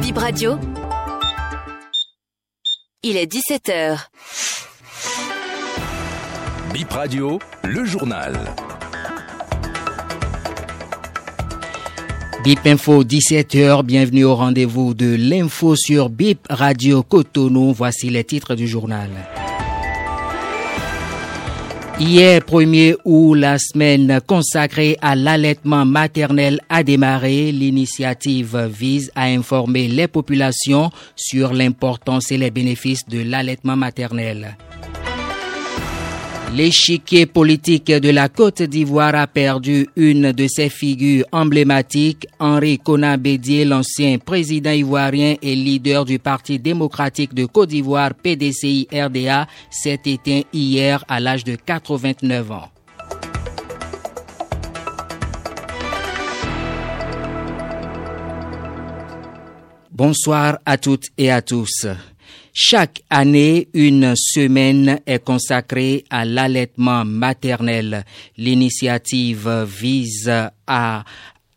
Bip Radio. Il est 17h. Bip Radio, le journal. Bip Info 17h, bienvenue au rendez-vous de l'info sur Bip Radio Cotonou. Voici les titres du journal. Hier 1er août, la semaine consacrée à l'allaitement maternel a démarré. L'initiative vise à informer les populations sur l'importance et les bénéfices de l'allaitement maternel. L'échiquier politique de la Côte d'Ivoire a perdu une de ses figures emblématiques. Henri Konan Bédier, l'ancien président ivoirien et leader du Parti démocratique de Côte d'Ivoire PDCI-RDA, s'est éteint hier à l'âge de 89 ans. Bonsoir à toutes et à tous. Chaque année, une semaine est consacrée à l'allaitement maternel. L'initiative vise à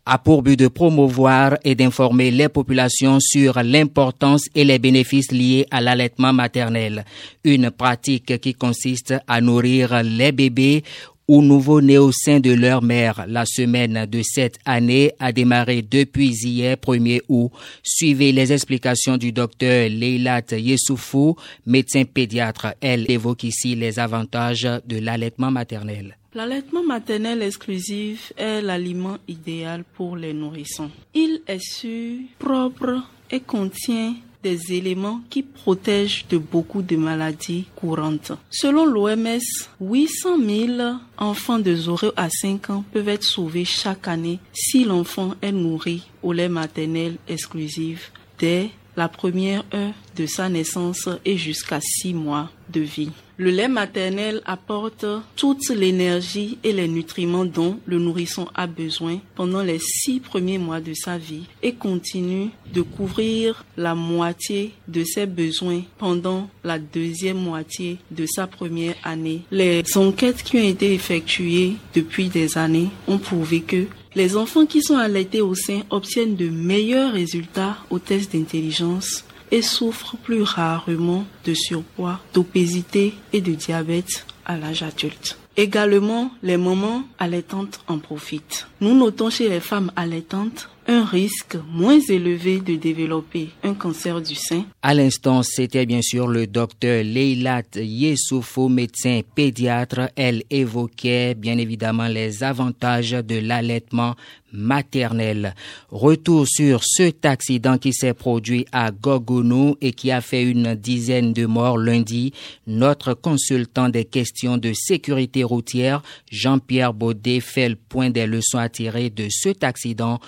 a pour but de promouvoir et d'informer les populations sur l'importance et les bénéfices liés à l'allaitement maternel, une pratique qui consiste à nourrir les bébés ou nouveau-nés au sein de leur mère. La semaine de cette année a démarré depuis hier 1er août. Suivez les explications du docteur Leilat Yessoufou, médecin pédiatre. Elle évoque ici les avantages de l'allaitement maternel. L'allaitement maternel exclusif est l'aliment idéal pour les nourrissons. Il est sûr, propre et contient des éléments qui protègent de beaucoup de maladies courantes. Selon l'OMS, 800 000 enfants de 0 à 5 ans peuvent être sauvés chaque année si l'enfant est nourri au lait maternel exclusif dès la première heure de sa naissance et jusqu'à 6 mois de vie. Le lait maternel apporte toute l'énergie et les nutriments dont le nourrisson a besoin pendant les six premiers mois de sa vie et continue de couvrir la moitié de ses besoins pendant la deuxième moitié de sa première année. Les enquêtes qui ont été effectuées depuis des années ont prouvé que les enfants qui sont allaités au sein obtiennent de meilleurs résultats aux tests d'intelligence et souffrent plus rarement de surpoids, d'obésité et de diabète à l'âge adulte. Également, les mamans allaitantes en profitent. Nous notons chez les femmes allaitantes un risque moins élevé de développer un cancer du sein. À l'instant, c'était bien sûr le docteur Leilat Yessoufou, médecin pédiatre. Elle évoquait bien évidemment les avantages de l'allaitement maternel. Retour sur cet accident qui s'est produit à Gogounou et qui a fait une dizaine de morts lundi. Notre consultant des questions de sécurité routière, Jean-Pierre Baudet, fait le point des leçons à tirer de cet accident,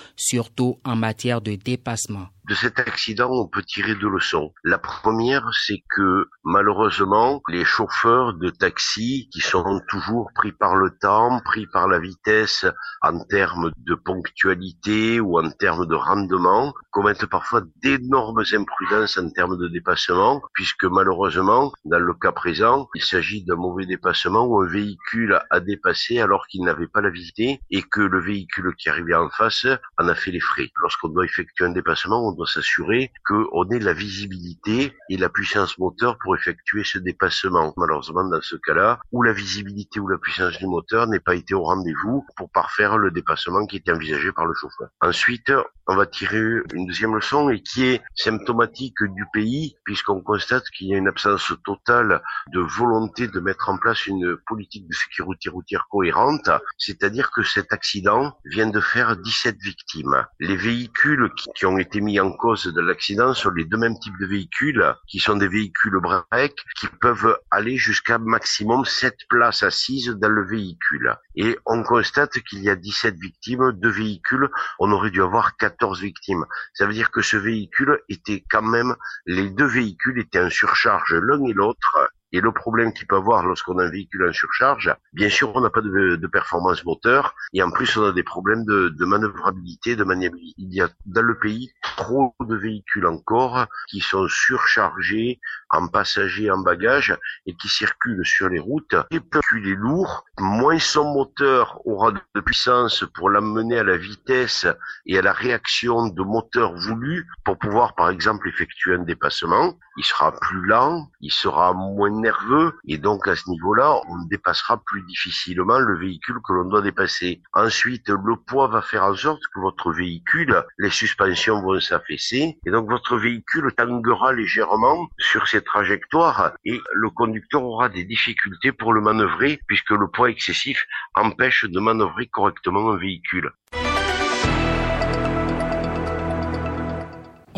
en matière de dépassement de cet accident, on peut tirer deux leçons. La première, c'est que malheureusement, les chauffeurs de taxi, qui sont toujours pris par le temps, pris par la vitesse en termes de ponctualité ou en termes de rendement, commettent parfois d'énormes imprudences en termes de dépassement, puisque malheureusement, dans le cas présent, il s'agit d'un mauvais dépassement où un véhicule a dépassé alors qu'il n'avait pas la visité et que le véhicule qui arrivait en face en a fait les frais. Lorsqu'on doit effectuer un dépassement, on doit s'assurer qu'on ait la visibilité et la puissance moteur pour effectuer ce dépassement. Malheureusement, dans ce cas-là, où la visibilité ou la puissance du moteur n'est pas été au rendez-vous pour parfaire le dépassement qui était envisagé par le chauffeur. Ensuite, on va tirer une deuxième leçon et qui est symptomatique du pays puisqu'on constate qu'il y a une absence totale de volonté de mettre en place une politique de sécurité routière cohérente, c'est-à-dire que cet accident vient de faire 17 victimes. Les véhicules qui ont été mis en cause de l'accident sont les deux mêmes types de véhicules, qui sont des véhicules break, qui peuvent aller jusqu'à maximum 7 places assises dans le véhicule. Et on constate qu'il y a 17 victimes, de véhicules, on aurait dû avoir 14 victimes. Ça veut dire que ce véhicule était quand même, les deux véhicules étaient en surcharge l'un et l'autre, et le problème qu'il peut avoir lorsqu'on a un véhicule en surcharge, bien sûr, on n'a pas de, performance moteur, et en plus, on a des problèmes de, de, manœuvrabilité, de maniabilité. Il y a dans le pays trop de véhicules encore qui sont surchargés en passagers en bagages et qui circule sur les routes. Et plus il est lourd, moins son moteur aura de puissance pour l'amener à la vitesse et à la réaction de moteur voulu pour pouvoir par exemple effectuer un dépassement. Il sera plus lent, il sera moins nerveux et donc à ce niveau-là, on dépassera plus difficilement le véhicule que l'on doit dépasser. Ensuite, le poids va faire en sorte que votre véhicule, les suspensions vont s'affaisser et donc votre véhicule tanguera légèrement sur ses trajectoires et le conducteur aura des difficultés pour le manœuvrer puisque le poids excessif empêche de manœuvrer correctement un véhicule.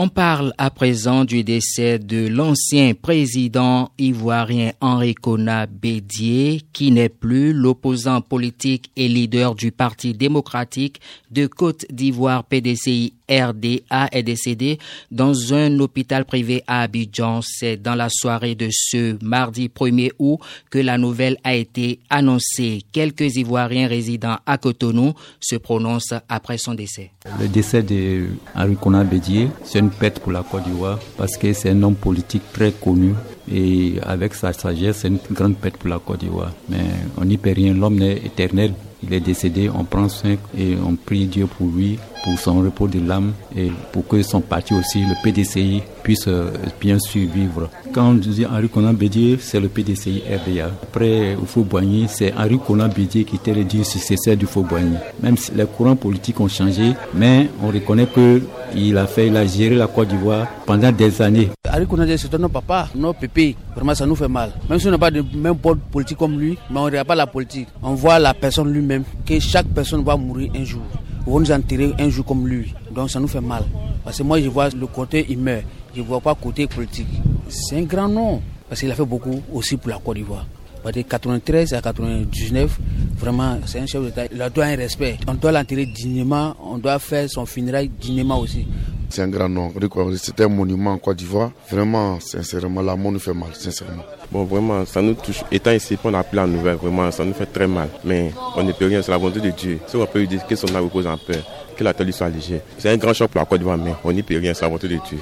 On parle à présent du décès de l'ancien président ivoirien Henri Kona Bédier, qui n'est plus l'opposant politique et leader du Parti démocratique de Côte d'Ivoire PDCI RDA est décédé dans un hôpital privé à Abidjan. C'est dans la soirée de ce mardi 1er août que la nouvelle a été annoncée. Quelques Ivoiriens résidant à Cotonou se prononcent après son décès. Le décès de Kona Bédier, c'est une perte pour la Côte d'Ivoire parce que c'est un homme politique très connu et avec sa sagesse, c'est une grande perte pour la Côte d'Ivoire. Mais on n'y peut rien, l'homme n'est éternel. Il est décédé, on prend soin et on prie Dieu pour lui, pour son repos de l'âme et pour que son parti aussi, le PDCI, puisse euh, bien survivre. Quand on dit Henri Conan Bédier, c'est le PDCI RDA. Après, au Faux-Boigny, c'est Henri Conan Bédier qui était le dieu successeur du Faux-Boigny. Même si les courants politiques ont changé, mais on reconnaît que il a fait, il a géré la Côte d'Ivoire pendant des années. Henri Conan c'est notre papa, notre Vraiment, ça nous fait mal. Même si on n'a pas de même bord politique comme lui, mais on ne regarde pas la politique. On voit la personne lui-même, que chaque personne va mourir un jour. On va nous enterrer un jour comme lui. Donc ça nous fait mal. Parce que moi, je vois le côté humain. Je ne vois pas le côté politique. C'est un grand nom. Parce qu'il a fait beaucoup aussi pour la Côte d'Ivoire. De 93 à 99, vraiment, c'est un chef d'État. Il a droit un respect. On doit l'enterrer dignement. On doit faire son funérail dignement aussi. C'est un grand nom. C'est un monument en Côte d'Ivoire. Vraiment, sincèrement, l'amour nous fait mal, sincèrement. Bon, vraiment, ça nous touche. Étant ici, on a appris la nouvelle, vraiment, ça nous fait très mal. Mais on ne peut rien, c'est la volonté de Dieu. Si on peut lui dire que son âme repose en paix, que la tête soit légère. C'est un grand choc pour la Côte d'Ivoire, mais on n'y peut rien, c'est la volonté de Dieu.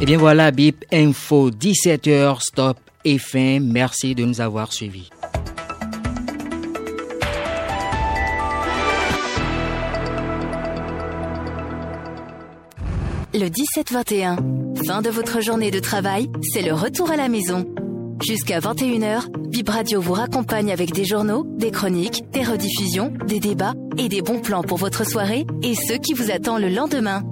Et bien voilà, BIP Info 17h, stop et fin. Merci de nous avoir suivis. 17-21, fin de votre journée de travail, c'est le retour à la maison. Jusqu'à 21h, Bip Radio vous raccompagne avec des journaux, des chroniques, des rediffusions, des débats et des bons plans pour votre soirée et ceux qui vous attendent le lendemain.